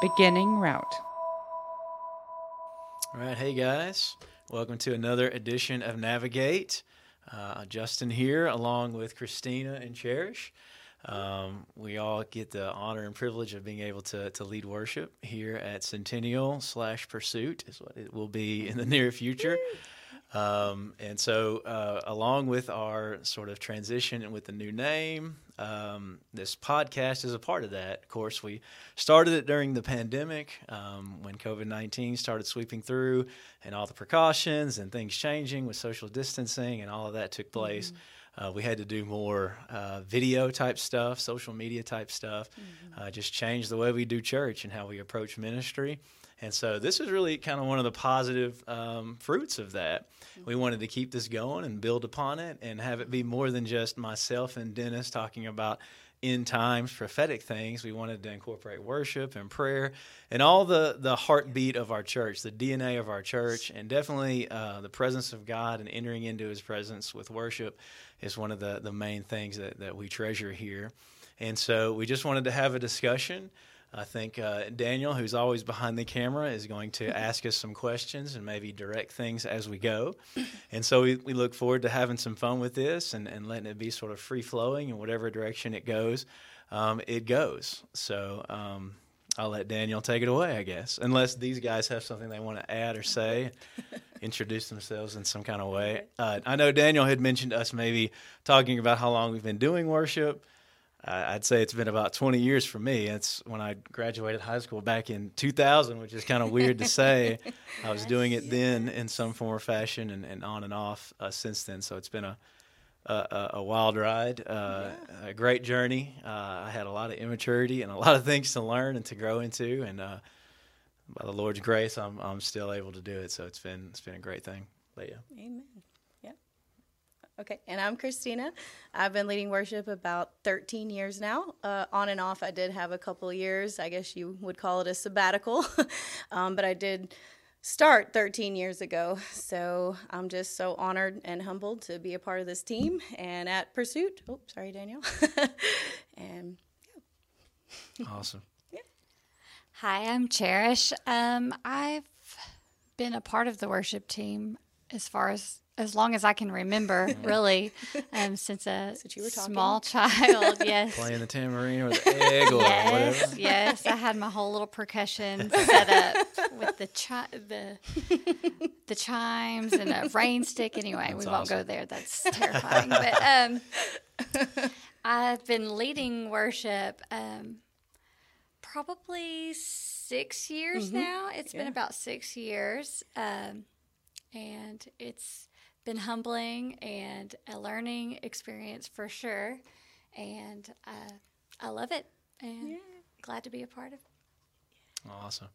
Beginning route. All right, hey guys, welcome to another edition of Navigate. Uh, Justin here, along with Christina and Cherish. Um, we all get the honor and privilege of being able to, to lead worship here at Centennial slash Pursuit, is what it will be in the near future. Um, and so, uh, along with our sort of transition and with the new name, um, this podcast is a part of that. Of course, we started it during the pandemic um, when COVID 19 started sweeping through and all the precautions and things changing with social distancing and all of that took place. Mm-hmm. Uh, we had to do more uh, video type stuff, social media type stuff, mm-hmm. uh, just change the way we do church and how we approach ministry. And so this is really kind of one of the positive um, fruits of that. We wanted to keep this going and build upon it and have it be more than just myself and Dennis talking about end times prophetic things. We wanted to incorporate worship and prayer and all the, the heartbeat of our church, the DNA of our church, and definitely uh, the presence of God and entering into his presence with worship is one of the, the main things that, that we treasure here. And so we just wanted to have a discussion. I think uh, Daniel, who's always behind the camera, is going to ask us some questions and maybe direct things as we go. And so we, we look forward to having some fun with this and, and letting it be sort of free flowing in whatever direction it goes. Um, it goes. So um, I'll let Daniel take it away, I guess, unless these guys have something they want to add or say, introduce themselves in some kind of way. Uh, I know Daniel had mentioned us maybe talking about how long we've been doing worship. I'd say it's been about 20 years for me. It's when I graduated high school back in 2000, which is kind of weird to say. I was doing it then in some form or fashion and, and on and off uh, since then. So it's been a, a, a wild ride, uh, yeah. a great journey. Uh, I had a lot of immaturity and a lot of things to learn and to grow into. And uh, by the Lord's grace, I'm, I'm still able to do it. So it's been, it's been a great thing. But yeah. Amen. Okay, and I'm Christina. I've been leading worship about 13 years now. Uh, on and off, I did have a couple years. I guess you would call it a sabbatical, um, but I did start 13 years ago. So I'm just so honored and humbled to be a part of this team and at Pursuit. Oh, sorry, Daniel. and yeah. awesome. Yeah. Hi, I'm Cherish. Um, I've been a part of the worship team as far as as long as I can remember, really, um, since a small child. Yes, playing the tambourine or the egg or yes, whatever. Yes, I had my whole little percussion set up with the chi- the the chimes and a rain stick. Anyway, That's we won't go there. That's terrifying. but um, I've been leading worship um, probably six years mm-hmm. now. It's yeah. been about six years. And it's been humbling and a learning experience for sure. And uh, I love it and yeah. glad to be a part of it. Awesome.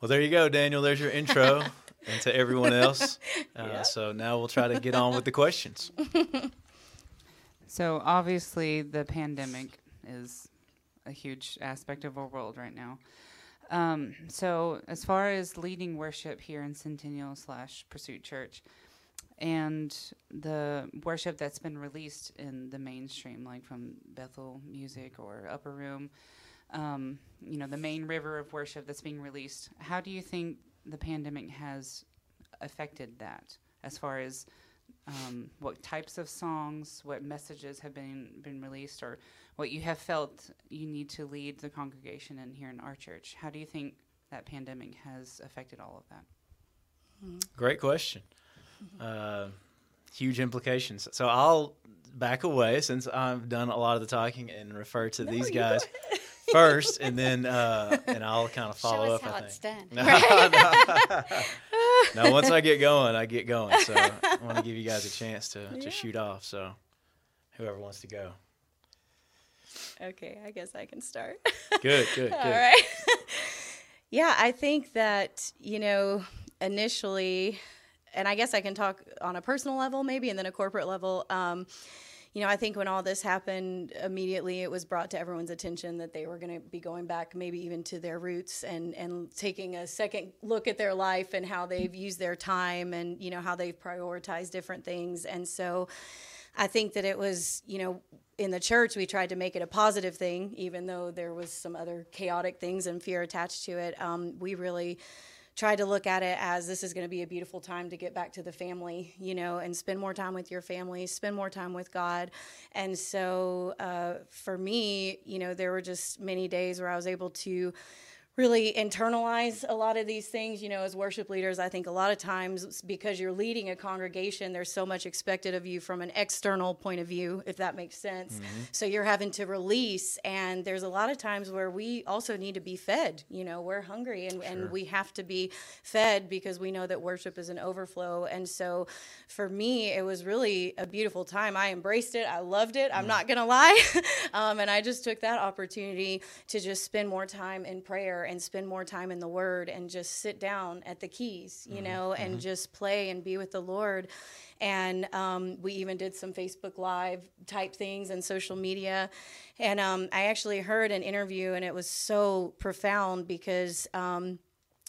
Well, there you go, Daniel. There's your intro, and to everyone else. Uh, yeah. So now we'll try to get on with the questions. so obviously, the pandemic is a huge aspect of our world right now. Um, so as far as leading worship here in Centennial slash Pursuit Church, and the worship that's been released in the mainstream, like from Bethel Music or Upper Room, um, you know, the main river of worship that's being released. How do you think the pandemic has affected that, as far as um, what types of songs, what messages have been been released, or what you have felt you need to lead the congregation in here in our church? How do you think that pandemic has affected all of that? Great question uh, huge implications. So I'll back away since I've done a lot of the talking and refer to no, these guys first, and then uh, and I'll kind of follow Show up. How I think. it's done. no, no, once I get going, I get going. So I want to give you guys a chance to yeah. to shoot off. So whoever wants to go. Okay, I guess I can start. good, good, good. right. yeah, I think that you know initially and I guess I can talk on a personal level maybe and then a corporate level. Um, you know, I think when all this happened, immediately it was brought to everyone's attention that they were going to be going back, maybe even to their roots, and and taking a second look at their life and how they've used their time, and you know how they've prioritized different things. And so, I think that it was, you know, in the church, we tried to make it a positive thing, even though there was some other chaotic things and fear attached to it. Um, we really tried to look at it as this is going to be a beautiful time to get back to the family, you know, and spend more time with your family, spend more time with God. And so uh, for me, you know, there were just many days where I was able to really internalize a lot of these things. You know, as worship leaders, I think a lot of times because you're leading a congregation, there's so much expected of you from an external point of view, if that makes sense. Mm-hmm. So you're having to release, and there's a lot of times where we also need to be fed. You know, we're hungry and, sure. and we have to be fed because we know that worship is an overflow. And so for me, it was really a beautiful time. I embraced it, I loved it. I'm mm. not going to lie. um, and I just took that opportunity to just spend more time in prayer and spend more time in the Word and just sit down at the keys, you mm-hmm. know, and mm-hmm. just play and be with the Lord. And um, we even did some Facebook Live type things and social media. And um, I actually heard an interview, and it was so profound because. Um,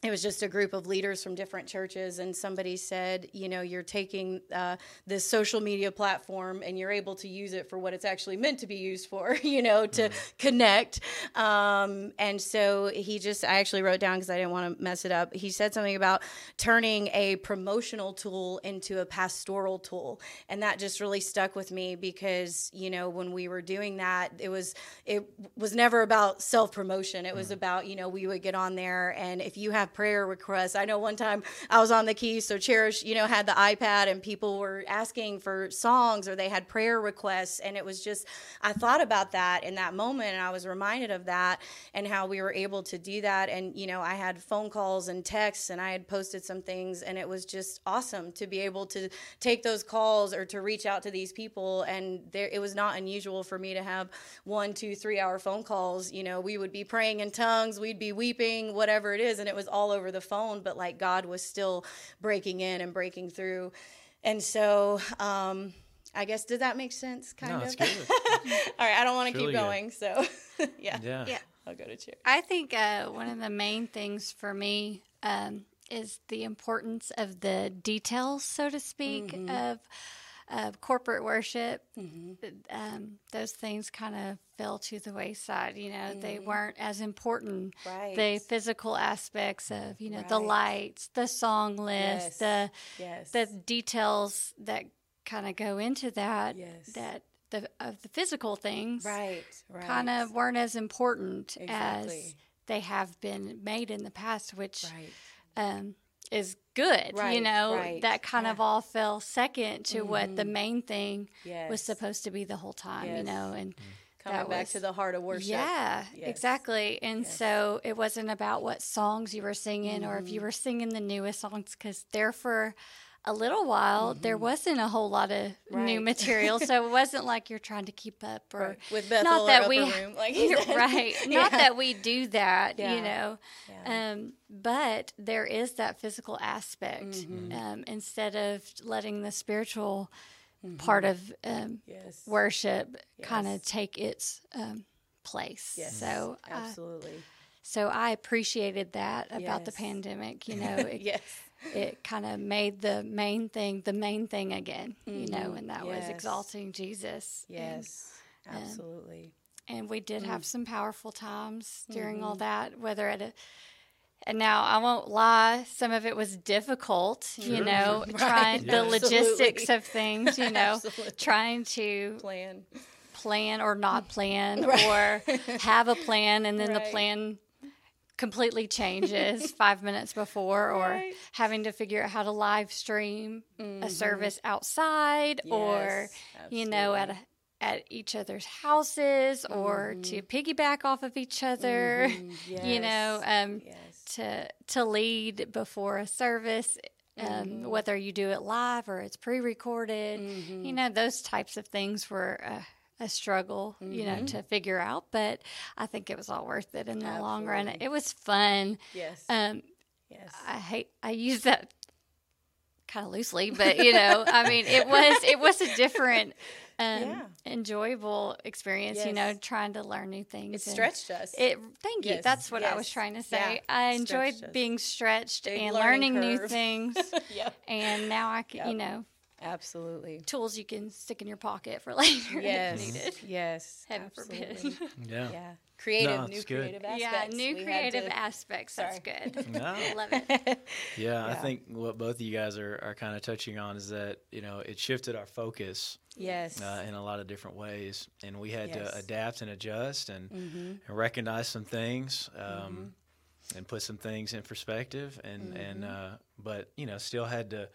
it was just a group of leaders from different churches and somebody said you know you're taking uh, this social media platform and you're able to use it for what it's actually meant to be used for you know to mm. connect um, and so he just i actually wrote down because i didn't want to mess it up he said something about turning a promotional tool into a pastoral tool and that just really stuck with me because you know when we were doing that it was it was never about self promotion it was mm. about you know we would get on there and if you have prayer requests. I know one time I was on the keys, so Cherish, you know, had the iPad and people were asking for songs or they had prayer requests. And it was just, I thought about that in that moment and I was reminded of that and how we were able to do that. And, you know, I had phone calls and texts and I had posted some things and it was just awesome to be able to take those calls or to reach out to these people. And there, it was not unusual for me to have one, two, three hour phone calls. You know, we would be praying in tongues, we'd be weeping, whatever it is. And it was all all over the phone, but like God was still breaking in and breaking through. And so, um, I guess did that make sense? Kind no, of. all right, I don't want to keep really going, good. so yeah, yeah, yeah. I'll go to chair. I think uh, one of the main things for me um, is the importance of the details, so to speak, mm-hmm. of of corporate worship, mm-hmm. um, those things kind of fell to the wayside. You know, mm-hmm. they weren't as important. Right. The physical aspects of, you know, right. the lights, the song list, yes. the yes. the details that kind of go into that. Yes. That the of the physical things, right, right. kind of weren't as important exactly. as they have been made in the past, which. Right. Um, is good. Right, you know, right. that kind yeah. of all fell second to mm-hmm. what the mm-hmm. main thing yes. was supposed to be the whole time, yes. you know, and mm. coming back was, to the heart of worship. Yeah, yes. exactly. And so it wasn't about what songs you were singing mm-hmm. or if you mm-hmm. were singing the newest songs because there for a little while, mm-hmm. there wasn't a whole lot of right. new material, so it wasn't like you're trying to keep up or right. with Bethel not that we room, like right, yeah. not that we do that, yeah. you know. Yeah. Um, but there is that physical aspect mm-hmm. um, instead of letting the spiritual mm-hmm. part of um, yes. worship yes. kind of take its um, place. Yes. So absolutely. Uh, so I appreciated that about yes. the pandemic. You know, it, yes it kind of made the main thing the main thing again, mm-hmm. you know, mm-hmm. and that yes. was exalting Jesus. Yes, and, absolutely. And, and we did mm have some powerful times during mm-hmm. all that, whether at a and now I won't lie, some of it was difficult, sure. you know, right. trying yeah. the logistics of things, you know, trying to plan plan or not plan right. or have a plan and then right. the plan completely changes five minutes before or right. having to figure out how to live stream mm-hmm. a service outside yes, or absolutely. you know at a, at each other's houses mm-hmm. or to mm-hmm. piggyback off of each other mm-hmm. yes. you know um, yes. to to lead before a service um, mm-hmm. whether you do it live or it's pre-recorded you mm-hmm. know those types of things were uh, a struggle, mm-hmm. you know, mm-hmm. to figure out. But I think it was all worth it in the Absolutely. long run. It was fun. Yes. Um, yes. I hate I use that kind of loosely, but you know, I mean, it was it was a different. Um, yeah. enjoyable experience, yes. you know, trying to learn new things. It stretched us. It, thank you. Yes. That's what yes. I was trying to say. Yeah. I enjoyed being stretched Big and learning curve. new things. yep. And now I can, yep. you know, Absolutely. tools you can stick in your pocket for later Yes. if needed. Yes. Heaven forbid. absolutely. Yeah. Yeah. Creative, No, new it's good. creative aspects. Yeah, new We creative to- aspects. That's good. No. Love it. Yeah, I think what both of you guys are, are kind of touching on is that, you know, it shifted our focus yes. uh, in a lot of different ways. And we had Yes. to adapt and adjust and, mm-hmm. and recognize some things um, and put some things in perspective. And, and Mm-hmm. uh, but, you know, still had to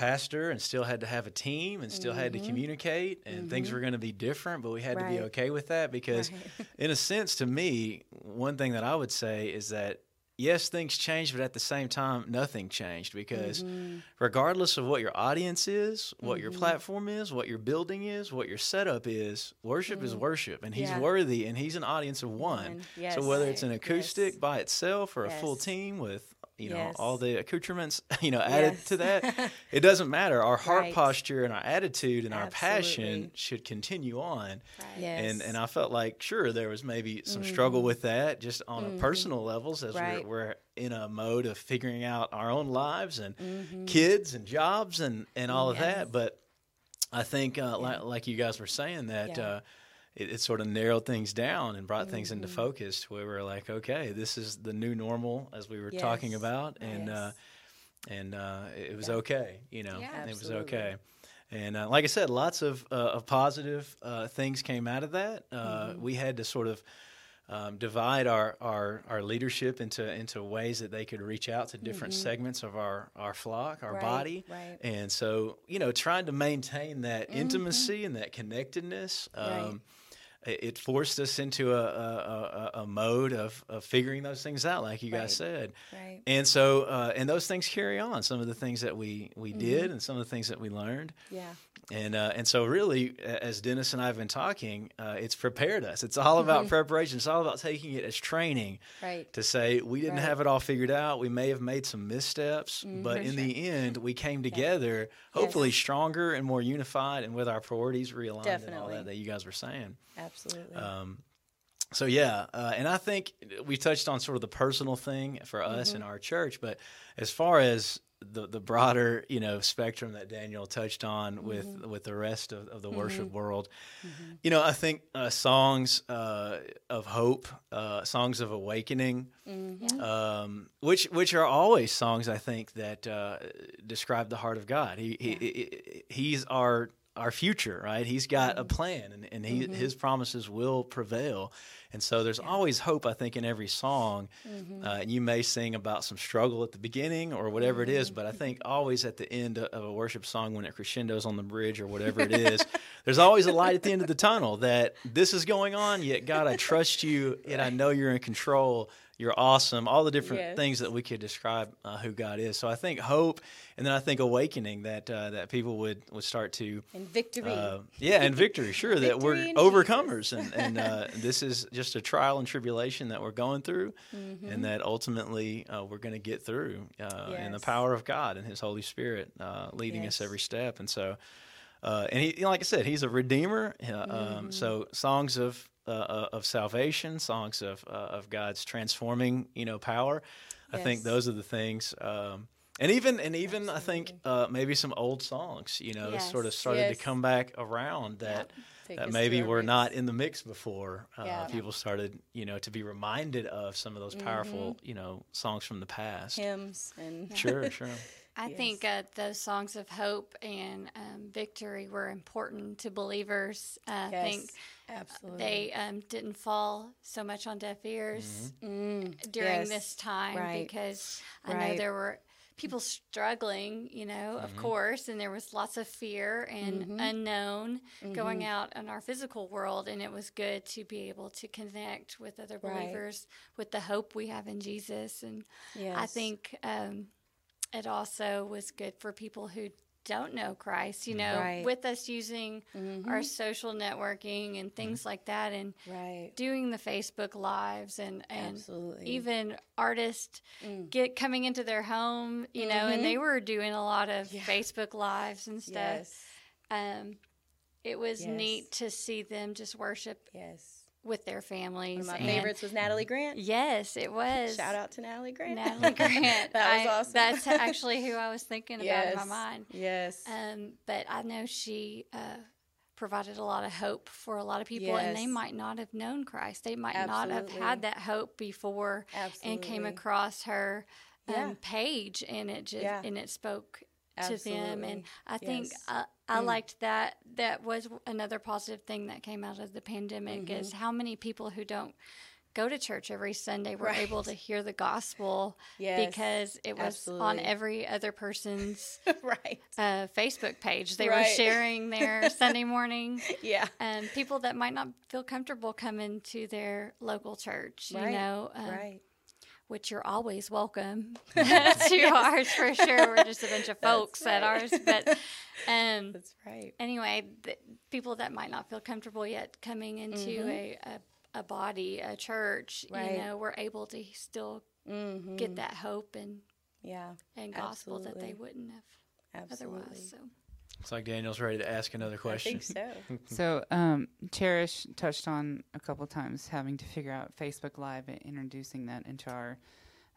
pastor and still had to have a team and still had to Mm-hmm. communicate. And things were going to be different, but we had to be okay with that because, Right. in a sense, to me, one thing that I would say is that yes, things changed, but at the same time, nothing changed because Mm-hmm. regardless of what your audience is, what your platform is, what your building is, what your setup is, worship is worship, and He's Mm-hmm. Yeah. worthy, and He's an audience of one. Yes. So whether it's an acoustic Yes. by itself or a full team with you know all the accoutrements you know added Yes. to that, it doesn't matter. Our heart Right. posture and our attitude and our passion should continue on. Right. Yes. And and I felt like sure there was maybe some struggle with that just on a personal levels as Mm-hmm. Right. we're, we're in a mode of figuring out our own lives and Mm-hmm. kids and jobs and and all of that. But I think uh, like like you guys were saying that. Yeah. Uh, it, it sort of narrowed things down and brought things Mm-hmm. into focus to where we were like, okay, this is the new normal as we were talking about, and uh, and uh, it was Yeah. okay, you know, Yeah. it was okay. And uh, like I said, lots of, uh, of positive uh, things came out of that. Uh, Mm-hmm. We had to sort of um, divide our, our, our leadership into into ways that they could reach out to different segments of our, our flock, our Mm-hmm. Right, body. right. And so, you know, trying to maintain that intimacy and that connectedness. Um, Mm-hmm. Right. It forced us into a, a, a, a mode of, of figuring those things out, like you Right. guys said. Right. And so, uh, and those things carry on. Some of the things that we we Mm-hmm. did, and some of the things that we learned, Yeah. and uh, and so really, as Dennis and I have been talking, uh, it's prepared us. It's all about preparation. It's all about taking it as training Mm-hmm. Right. to say we didn't Right. have it all figured out. We may have made some missteps, but in the end, we came together, hopefully stronger and more unified, and with our priorities realigned and all that that you guys were saying. Absolutely. Um, so yeah, uh, and I think we touched on sort of the personal thing for us Mm-hmm. in our church, but as far as the the broader you know spectrum that Daniel touched on with Mm-hmm. with the rest of, of the worship world, you know, I think uh, songs uh, of hope, uh, songs of awakening, Mm-hmm. um, which which are always songs I think that uh, describe the heart of God. He, he, he he's our our future, right? He's got Mm-hmm. a plan, and, and he, his promises will prevail. And so there's always hope, I think, in every song. Mm-hmm. Uh, and you may sing about some struggle at the beginning or whatever it is, Mm-hmm. but I think always at the end of a worship song, when it crescendos on the bridge or whatever it is, there's always a light at the end of the tunnel that this is going on. Yet God, I trust you, and I know you're in control. You're awesome. All the different Yes. things that we could describe uh, who God is. So I think hope, and then I think awakening that uh, that people would would start to and victory. uh, yeah, and victory. Sure, that we're Victory overcomers, and, and uh, this is just a trial and tribulation that we're going through, Mm-hmm. and that ultimately uh, we're going to get through uh, in the power of God and His Holy Spirit uh, leading us every step. And so, uh, and he, like I said, He's a redeemer. Uh, Mm-hmm. um, so songs of uh, uh, of salvation, songs of uh, of God's transforming, you know, power. I think those are the things. Um, and even and even I think uh, maybe some old songs, you know, sort of started yes. to come back around that that maybe were mix. not in the mix before. Uh, Yeah. People started, you know, to be reminded of some of those powerful, you know, songs from the past. hymns and Sure, sure. I Yes. think uh, those songs of hope and um, victory were important to believers. Uh, I yes, think absolutely. they um, didn't fall so much on deaf ears Mm, during yes, this time right. because I know there were people struggling, you know, of Mm-hmm. course, and there was lots of fear and Mm-hmm. unknown going out in our physical world, and it was good to be able to connect with other Right. believers with the hope we have in Jesus, and I think um, it also was good for people who don't know Christ, you know, Right. with us using our social networking and things like that, and right. doing the Facebook lives and and Absolutely. even artists Mm. get coming into their home, you know, and they were doing a lot of Mm-hmm. Yeah. Facebook lives and stuff. Yes. Um, it was Yes. neat to see them just worship Yes. With their families. One of my favorites was Natalie Grant. Yes, it was. Shout out to Natalie Grant. Natalie Grant. that was I- awesome. That's actually who I was thinking about yes. in my mind. Yes. Um, but I know she uh, provided a lot of hope for a lot of people, and they might not have known Christ. They might not have had that hope before and came across her um, Yeah. page, and it just Yeah. and it spoke to them. And Absolutely. I think I, I Mm. liked that. That was another positive thing that came out of the pandemic Mm-hmm. is how many people who don't go to church every Sunday were Right. able to hear the gospel Yes. because it was on every other person's right. uh, Facebook page. They were sharing their Sunday morning. Yeah. And people that might not feel comfortable coming to their local church, you know, um, right. Which you're always welcome to ours for sure. We're just a bunch of folks at right. ours. But um, That's right. anyway, the, people that might not feel comfortable yet coming into a, a, a body, a church, Mm-hmm. Right. you know, we're able to still Mm-hmm. get that hope and, Yeah. and gospel that they wouldn't have Absolutely. otherwise. So. Looks like Daniel's ready to ask another question. I think so. So, um, Cherish touched on a couple times having to figure out Facebook Live and introducing that into our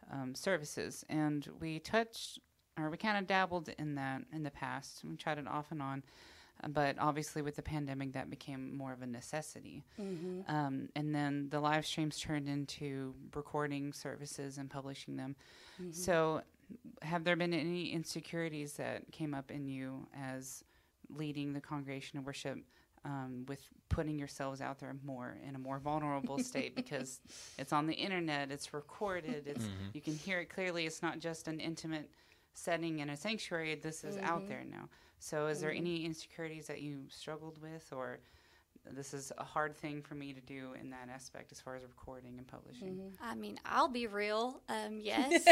um, services, and we touched or we kind of dabbled in that in the past. We tried it off and on, but obviously with the pandemic, that became more of a necessity. Um, and then the live streams turned into recording services and publishing them. So, have there been any insecurities that came up in you as leading the congregation of worship um, with putting yourselves out there more in a more vulnerable state because it's on the internet, it's recorded, it's mm-hmm. you can hear it clearly. It's not just an intimate setting in a sanctuary. This is out mm-hmm. there now. So, is there mm-hmm. any insecurities that you struggled with, or this is a hard thing for me to do in that aspect as far as recording and publishing? I mean, I'll be real. Um, yes,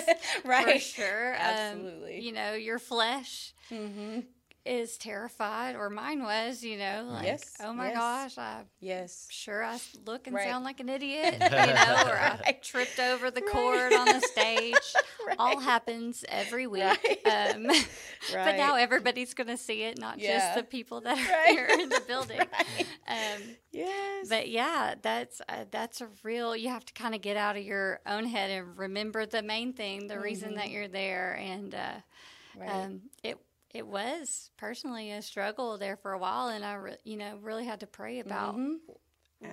Right. for sure. Um, Absolutely. you know, your flesh Mm-hmm. Is terrified, or mine was. You know, like, Yes, oh my yes. gosh, I'm Yes. sure I look and Right. sound like an idiot. you know, or I tripped over the cord on the stage. All happens every week. Right. Um, But now everybody's going to see it, not Yeah. just the people that are Right. here in the building. Um, Yes. but yeah, that's uh, that's a real. You have to kind of get out of your own head and remember the main thing, the reason that you're there, and uh, Mm-hmm. Right. um, it it was personally a struggle there for a while, and I re- you know really had to pray about Mhm.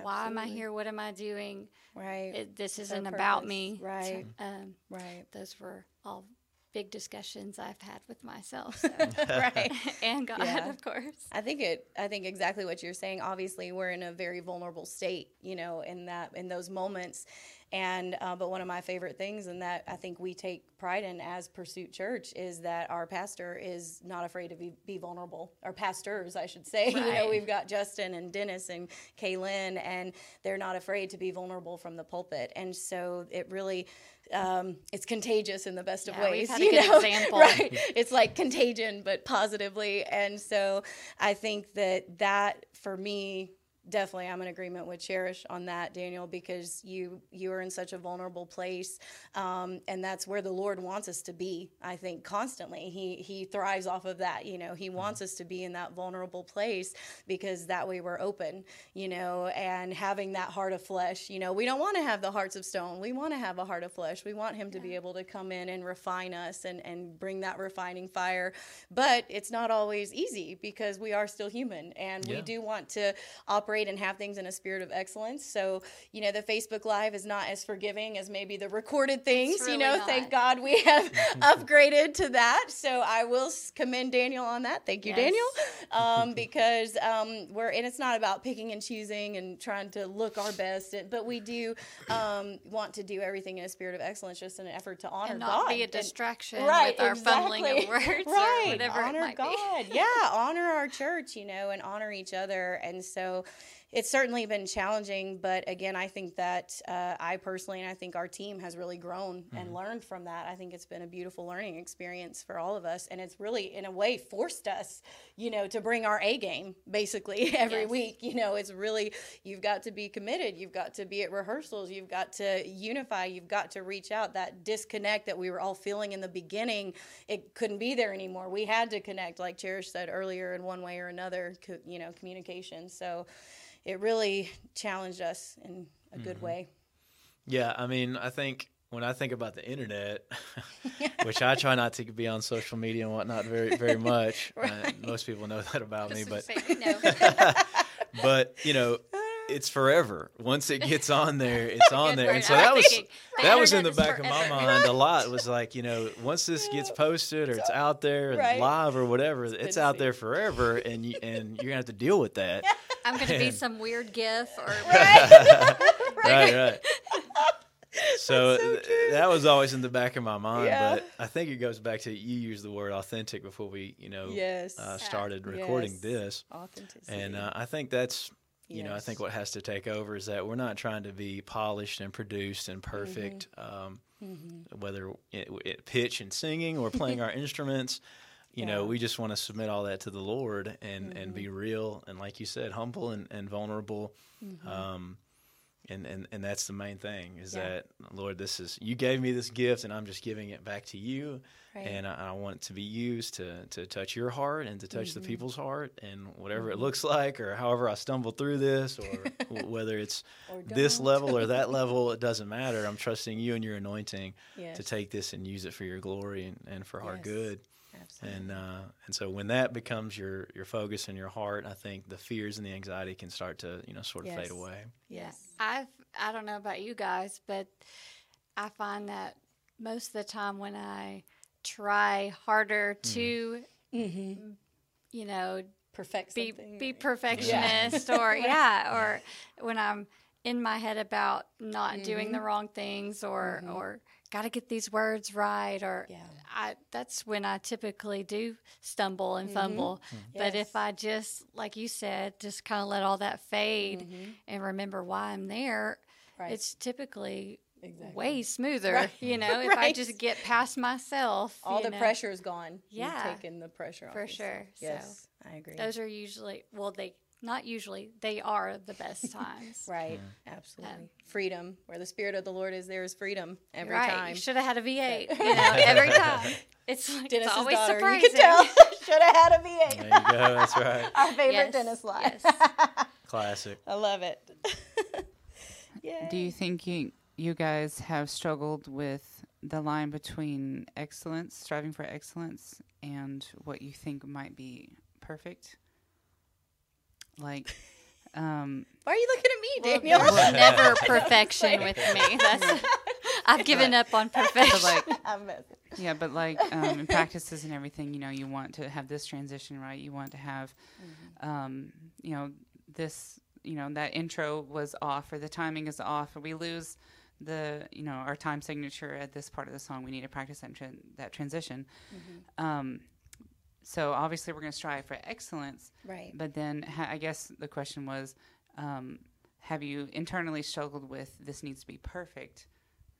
why am I here, what am I doing? right. It, this isn't about me, Right. Um, right. those were all big discussions I've had with myself so. right. and God, Yeah. of course. I think it. I think exactly what you're saying. Obviously, we're in a very vulnerable state, you know, in that in those moments. And uh, but one of my favorite things, and that I think we take pride in as Pursuit Church, is that our pastor is not afraid to be, be vulnerable. Our pastors, I should say. You know, we've got Justin and Dennis and Kaylin, and they're not afraid to be vulnerable from the pulpit. And so it really. Um, it's contagious in the best of Yeah, we've ways. you know? example. right? It's like contagion, but positively. And so I think that that for me, definitely, I'm in agreement with Cherish on that, Daniel, because you you are in such a vulnerable place, um, and that's where the Lord wants us to be. I think constantly, he he thrives off of that. You know, he wants us to be in that vulnerable place because that way we're open. You know, and having that heart of flesh. You know, we don't want to have the hearts of stone. We want to have a heart of flesh. We want Him to be able to come in and refine us and and bring that refining fire. But it's not always easy because we are still human, and we do want to operate and have things in a spirit of excellence. So, you know, the Facebook Live is not as forgiving as maybe the recorded things. really you know, not. thank God we have upgraded to that. So I will commend Daniel on that. Thank you, Yes. Daniel, um, because um, we're and it's not about picking and choosing and trying to look our best, but we do um, want to do everything in a spirit of excellence, just in an effort to honor And not God be a and- distraction right, with our fumbling of exactly. words right. or whatever honor it might God. be. yeah, honor our church, you know, and honor each other. And so it's certainly been challenging, but again, I think that uh, I personally and I think our team has really grown and learned from that. I think it's been a beautiful learning experience for all of us, and it's really, in a way, forced us, you know, to bring our A game basically every Yes. week. You know, it's really you've got to be committed, you've got to be at rehearsals, you've got to unify, you've got to reach out. That disconnect that we were all feeling in the beginning, it couldn't be there anymore. We had to connect, like Cherish said earlier, in one way or another, co- you know, communication. So it really challenged us in a good Mm-hmm. way. Yeah, I mean, I think when I think about the internet, which I try not to be on social media and whatnot very, very much. uh, most people know that about me, but no. but you know, it's forever. Once it gets on there, it's on there. word. And so that was was thinking, the that was in the back is of my mind a lot. It was like, you know, once this gets posted or it's out there Right. live or whatever, it's out there forever and you, and you're going to have to deal with that. I'm going to be some weird gif or right, right. right. So, th- that was always in the back of my mind, Yeah. but I think it goes back to you used the word authentic before we, you know, Yes. uh, started recording Yes. this, Authenticity. and uh, I think that's, you know, I think what has to take over is that we're not trying to be polished and produced and perfect, um, whether it, it pitch and singing or playing our instruments. You know, we just want to submit all that to the Lord and, and be real and, like you said, humble and, and vulnerable. Um, and, and and that's the main thing is Yeah. that Lord, this is you gave me this gift, and I'm just giving it back to you, Right. and I, I want it to be used to to touch your heart and to touch Mm-hmm. the people's heart, and whatever it looks like, or however I stumble through this, or whether it's Or this level or that level, it doesn't matter. I'm trusting you and your anointing Yes. to take this and use it for your glory and, and for our good. Absolutely. And uh, and so when that becomes your your focus and your heart, I think the fears and the anxiety can start to you know sort of Yes. fade away. yes. I've I don't know about you guys, but I find that most of the time when I try harder to, you know, Perfect be be or- perfectionist or yeah, or when I'm in my head about not doing Mm-hmm. the wrong things or or got to get these words right or Yeah. I that's when I typically do stumble and fumble. But Mm-hmm. Yes. if I just like you said, just kind of let all that fade Mm-hmm. and remember why I'm there, Right. it's typically Exactly. way smoother. Right. You know, if I just get past myself, all the know. pressure is gone. Yeah. You've taken the pressure off. For yourself. sure. So Yes, I agree. Those are usually well, they not usually they are the best times. right. Absolutely. Um, freedom. Where the spirit of the Lord is, there is freedom every right. time. You should have had a V8. You know, every time. It's like Dennis's it's always daughter, surprising. you could tell. Should have had a V8. There you go. That's right. Our favorite Yes, Dennis line. yes. Classic. I love it. yeah. Do you think you you guys have struggled with the line between excellence, striving for excellence, and what you think might be perfect? Like, um, Why are you looking at me, Well, Daniel? there's never perfection with me. That's I've given up on perfection. like, yeah, but like um, in practices and everything, you know, you want to have this transition right. You want to have, um, you know, this, you know, that intro was off or the timing is off, or we lose the, you know, our time signature at this part of the song. We need to practice that tran that transition. Um, so obviously, we're going to strive for excellence. Right. But then, ha- I guess the question was, um, have you internally struggled with this needs to be perfect,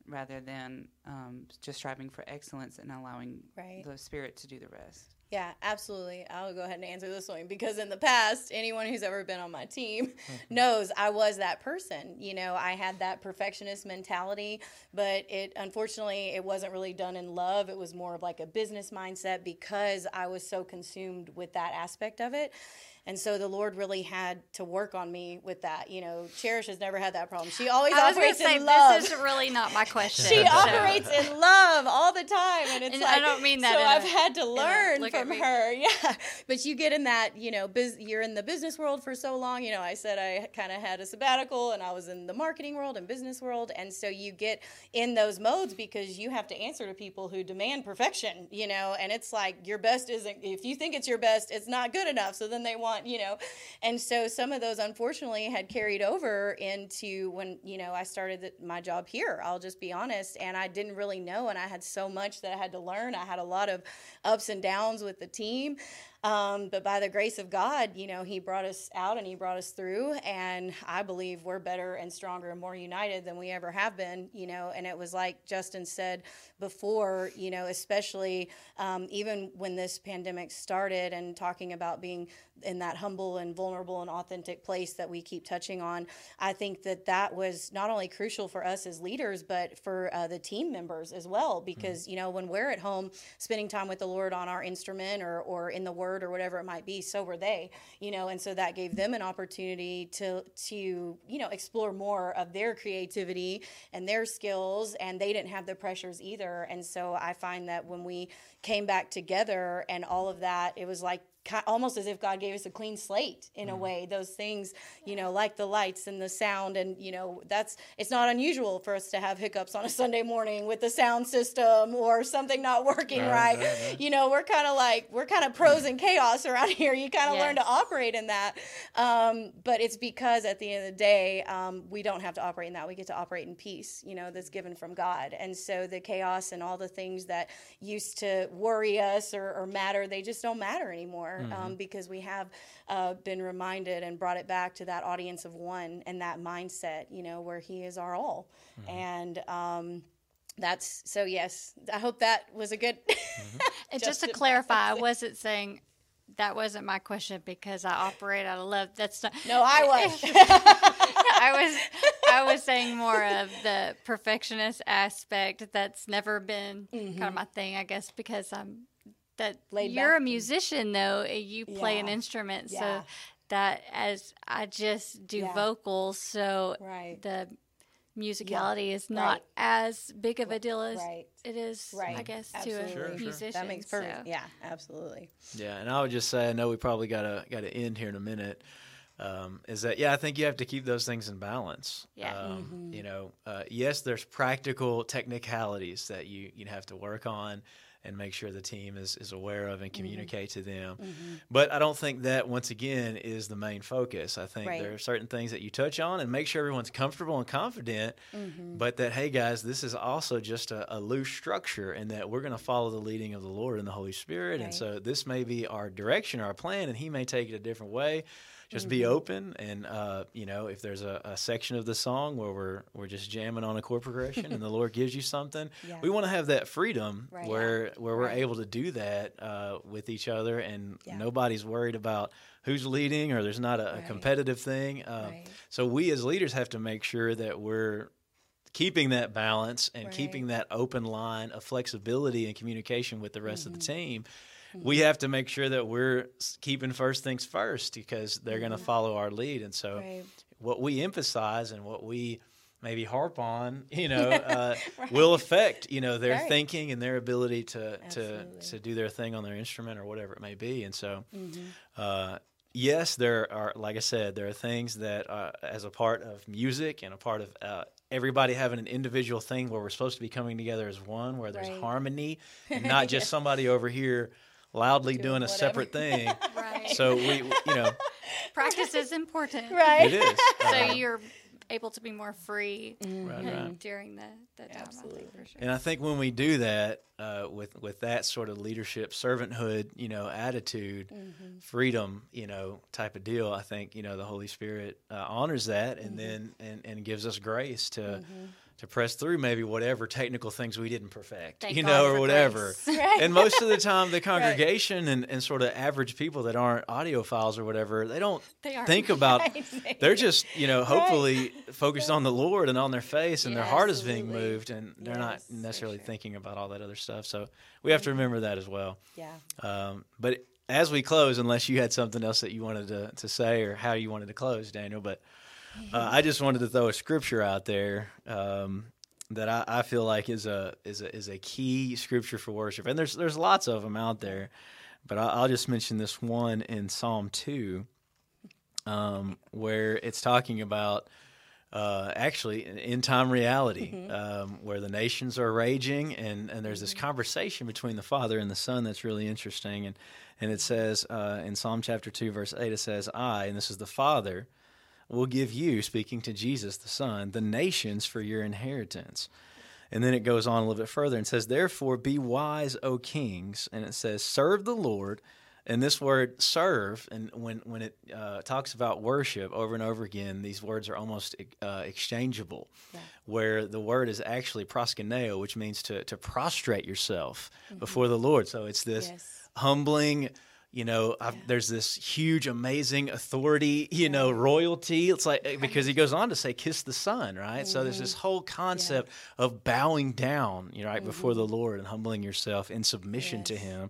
rather than um, just striving for excellence and allowing Right. the spirit to do the rest? Yeah, absolutely. I'll go ahead and answer this one because in the past, anyone who's ever been on my team mm-hmm. knows I was that person. You know, I had that perfectionist mentality, but it unfortunately it wasn't really done in love. It was more of like a business mindset because I was so consumed with that aspect of it. And so the Lord really had to work on me with that. You know, Cherish has never had that problem. She always I was going to operates say in love. this is really not my question. she so- operates in love all the time and it's And like I don't mean that so in a- i've had to learn look from her yeah but you get in that you know bus- you're in the business world for so long you know i said i kind of had a sabbatical and i was in the marketing world and business world and so you get in those modes because you have to answer to people who demand perfection you know and it's like your best isn't if you think it's your best it's not good enough so then they want you know? And so some of those unfortunately had carried over into when you know i started the, my job here i'll just be honest and i didn't really know and i had so much that i had to learn. I had a lot of ups and downs with the team. Um, but by the grace of god you know he brought us out and he brought us through and i believe we're better and stronger and more united than we ever have been you know? And it was like justin said before you know especially um, even when this pandemic started and talking about being in that humble and vulnerable and authentic place that we keep touching on i think that that was not only crucial for us as leaders but for uh, the team members as well because you know when we're at home spending time with the lord on our instrument or, or in the word or whatever it might be, so were they, you know, and so that gave them an opportunity to to you know explore more of their creativity and their skills, and they didn't have the pressures either. And so I find that when we came back together and all of that, it was like almost as if God gave us a clean slate in a mm-hmm. way. Those things, you know, like the lights and the sound, and you know, that's it's not unusual for us to have hiccups on a Sunday morning with the sound system or something not working right. You know, we're kind of like we're kind of pros in chaos around here. You kind of yes. learn to operate in that, um, but it's because at the end of the day, um, we don't have to operate in that. We get to operate in peace. You know, that's given from God, and so the chaos and all the things that used to worry us or, or matter, they just don't matter anymore mm-hmm. um, because we have uh, been reminded and brought it back to that audience of one and that mindset, you know, where He is our all. Mm-hmm. And, um, that's so yes i hope that was a good mm-hmm. and just to clarify i wasn't saying that wasn't my question because i operate out of love that's not no i was i was i was saying more of the perfectionist aspect that's never been mm-hmm. kind of my thing i guess because i'm that Laid you're a musician though eh, you play yeah. an instrument yeah. so that as i just do yeah. vocals so right. the musicality is not right. as big of a deal as right. it is right. i guess absolutely. to a sure, musician that makes perfect so. yeah absolutely yeah and i would just say i know we probably gotta gotta end here in a minute um, is that yeah i think you have to keep those things in balance yeah um, mm-hmm. you know uh, yes there's practical technicalities that you you have to work on and make sure the team is, is aware of and mm-hmm. communicate mm-hmm. to them. Mm-hmm. But I don't think that, once again, is the main focus. I think right. there are certain things that you touch on and make sure everyone's comfortable and confident, mm-hmm. but that, hey, guys, this is also just a, a loose structure and that we're going to follow the leading of the Lord and the Holy Spirit. Right. And so this may be our direction, our plan, and He may take it a different way just mm-hmm. be open and uh, you know if there's a, a, section of the song where we're we're just jamming on a chord progression and the lord gives you something yeah. we want to have that freedom right, where where we're able to do that uh, with each other and yeah. nobody's worried about who's leading or there's not a, right. a competitive thing uh, so we as leaders have to make sure that we're keeping that balance and keeping that open line of flexibility and communication with the rest mm-hmm. of the mm-hmm. team we have to make sure that we're keeping first things first because they're going to follow our lead. And so, right. what we emphasize and what we maybe harp on, you know, uh, right. will affect you know their right. thinking and their ability to to to do their thing on their instrument or whatever it may be. And so, mm-hmm. uh, yes, there are, like I said, there are things that, uh, as a part of music and a part of uh, everybody having an individual thing where we're supposed to be coming together as one, where there's right. harmony and not just somebody over here loudly doing, doing a separate thing. right. So we, you know, practice is important. Right. It is. so uh, you're able to be more free mm-hmm. right, right. during the, the time. Absolutely. I sure. And I think when we do that uh, with with that sort of leadership, servanthood, you know, attitude, mm-hmm. freedom, you know, type of deal, I think you know the Holy Spirit uh, honors that, and mm-hmm. then and, and gives us grace to mm-hmm to press through maybe whatever technical things we didn't perfect, Thank you know, or whatever. Right. And most of the time, the congregation right. and, and sort of average people that aren't audiophiles or whatever, they don't they think about. Right. They're just you know hopefully focused on the Lord and on their face, and yeah, their heart absolutely. is being moved, and they're yes, not necessarily sure. thinking about all that other stuff. So we have to remember that as well. Yeah. Um, but as we close, unless you had something else that you wanted to, to say or how you wanted to close, Daniel, but uh, I just wanted to throw a scripture out there um, that I, I, feel like is a is a is a key scripture for worship, and there's there's lots of them out there, but I, will just mention this one in Psalm two, um, where it's talking about. Uh, actually, in time reality, mm-hmm. um, where the nations are raging, and, and there's this mm-hmm. conversation between the Father and the Son that's really interesting. And, and it says uh, in Psalm chapter 2, verse 8, it says, I, and this is the Father, will give you, speaking to Jesus the Son, the nations for your inheritance. And then it goes on a little bit further and says, Therefore, be wise, O kings. And it says, Serve the Lord. And this word serve, and when, when it uh, talks about worship over and over again, these words are almost uh, exchangeable, yeah. where the word is actually proskuneo, which means to, to prostrate yourself mm-hmm. before the Lord. So it's this yes. humbling, you know, I've, there's this huge, amazing authority, you know, royalty. It's like eh, because he goes on to say, "Kiss the Son," right? So there's this mm-hmm. whole concept of bowing down, you know, right before the mm-hmm. Lord and humbling yourself in submission to Yes. Him.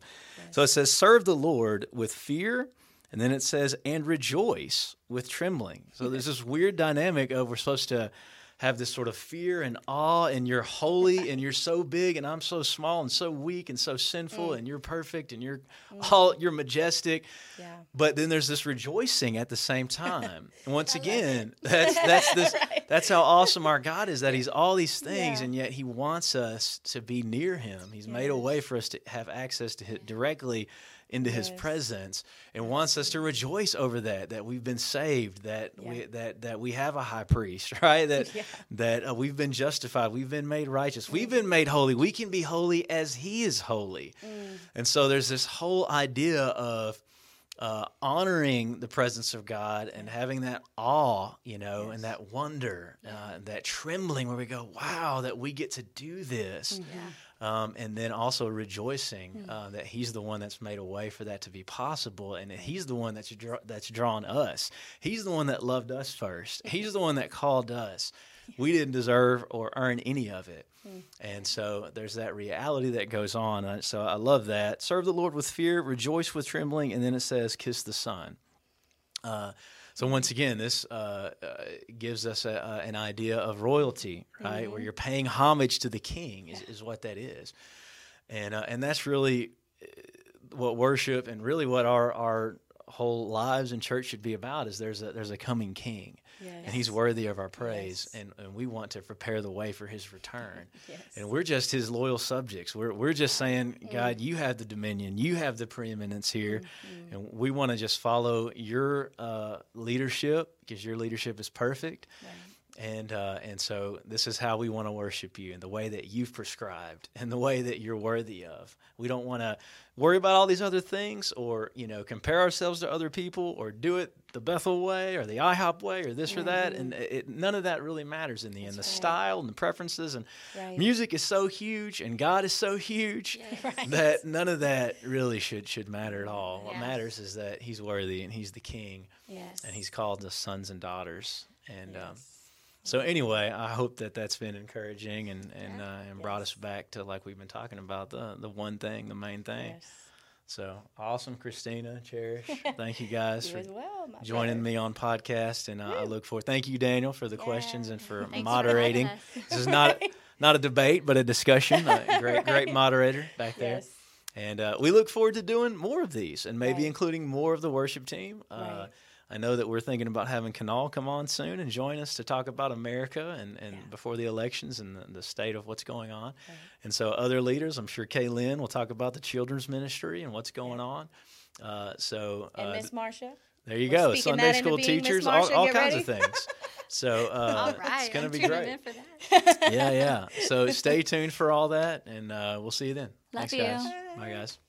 So it says, "Serve the Lord with fear." And then it says, and rejoice with trembling. So there's this weird dynamic of we're supposed to have this sort of fear and awe, and you're holy and you're so big, and I'm so small and so weak and so sinful, mm. and you're perfect and you're mm. all you're majestic. Yeah. But then there's this rejoicing at the same time. And once again, that's that's this that's how awesome our God is that He's all these things, Yeah. and yet He wants us to be near Him. He's made a way for us to have access to Him directly into His presence, and wants us to rejoice over that that we've been saved, that we that that we have a high priest, right? That Yeah. that uh, we've been justified, we've been made righteous, we've been made holy. We can be holy as He is holy, and so there's this whole idea of uh, honoring the presence of God and having that awe, you know, and that wonder, uh, that trembling where we go, wow, that we get to do this. Um, and then also rejoicing uh, that He's the one that's made a way for that to be possible, and that He's the one that's draw, that's drawn us. He's the one that loved us first. He's the one that called us. We didn't deserve or earn any of it, and so there's that reality that goes on. Uh, So I love that. Serve the Lord with fear, rejoice with trembling, and then it says, "Kiss the Son." Uh, so once again, this uh, uh, gives us a, uh, an idea of royalty, right? Where you're paying homage to the King is, is what that is, and uh, and that's really what worship and really what our our whole lives in church should be about. Is there's a there's a coming King, and He's worthy of our praise, Yes. and, and we want to prepare the way for His return. Yes. And we're just his loyal subjects. We're, we're just saying, Mm-hmm. God, you have the dominion, you have the preeminence here. And we want to just follow your uh, leadership because your leadership is perfect. And, uh, and so this is how we want to worship you in the way that you've prescribed and the way that you're worthy of. We don't want to worry about all these other things or, you know, compare ourselves to other people or do it the Bethel way or the IHOP way or this or that. And it, none of that really matters in the end. The right. style and the preferences and Right. music is so huge and God is so huge that none of that really should should matter at all. What matters is that He's worthy and He's the King Yes. and He's called us sons and daughters. And um, Yes. So anyway, I hope that that's been encouraging and and, Yeah. uh, and brought us back to like we've been talking about the the one thing, the main thing. Yes. So awesome, Christina, Cherish. Thank you guys You for well, joining brother. me on podcast, and uh, I look forward. Thank you, Daniel, for the questions and for Thanks moderating. us. this is not not a debate, but a discussion. Great, great moderator back there. Yes. And uh, we look forward to doing more of these and maybe Right. including more of the worship team. Uh, Right. I know that we're thinking about having Kanal come on soon and join us to talk about America and, and Yeah. before the elections and the, the state of what's going on. And so, other leaders, I'm sure Kay Lynn will talk about the children's ministry and what's going on. Uh, so, And uh, Miss Marsha. there you we're go. Sunday school teachers, all, Marsha, all kinds ready. of things. So, uh, All right, it's going to be great. in for that. Yeah, yeah. So, stay tuned for all that, and uh, we'll see you then. Love Thanks, you. guys. Bye, guys.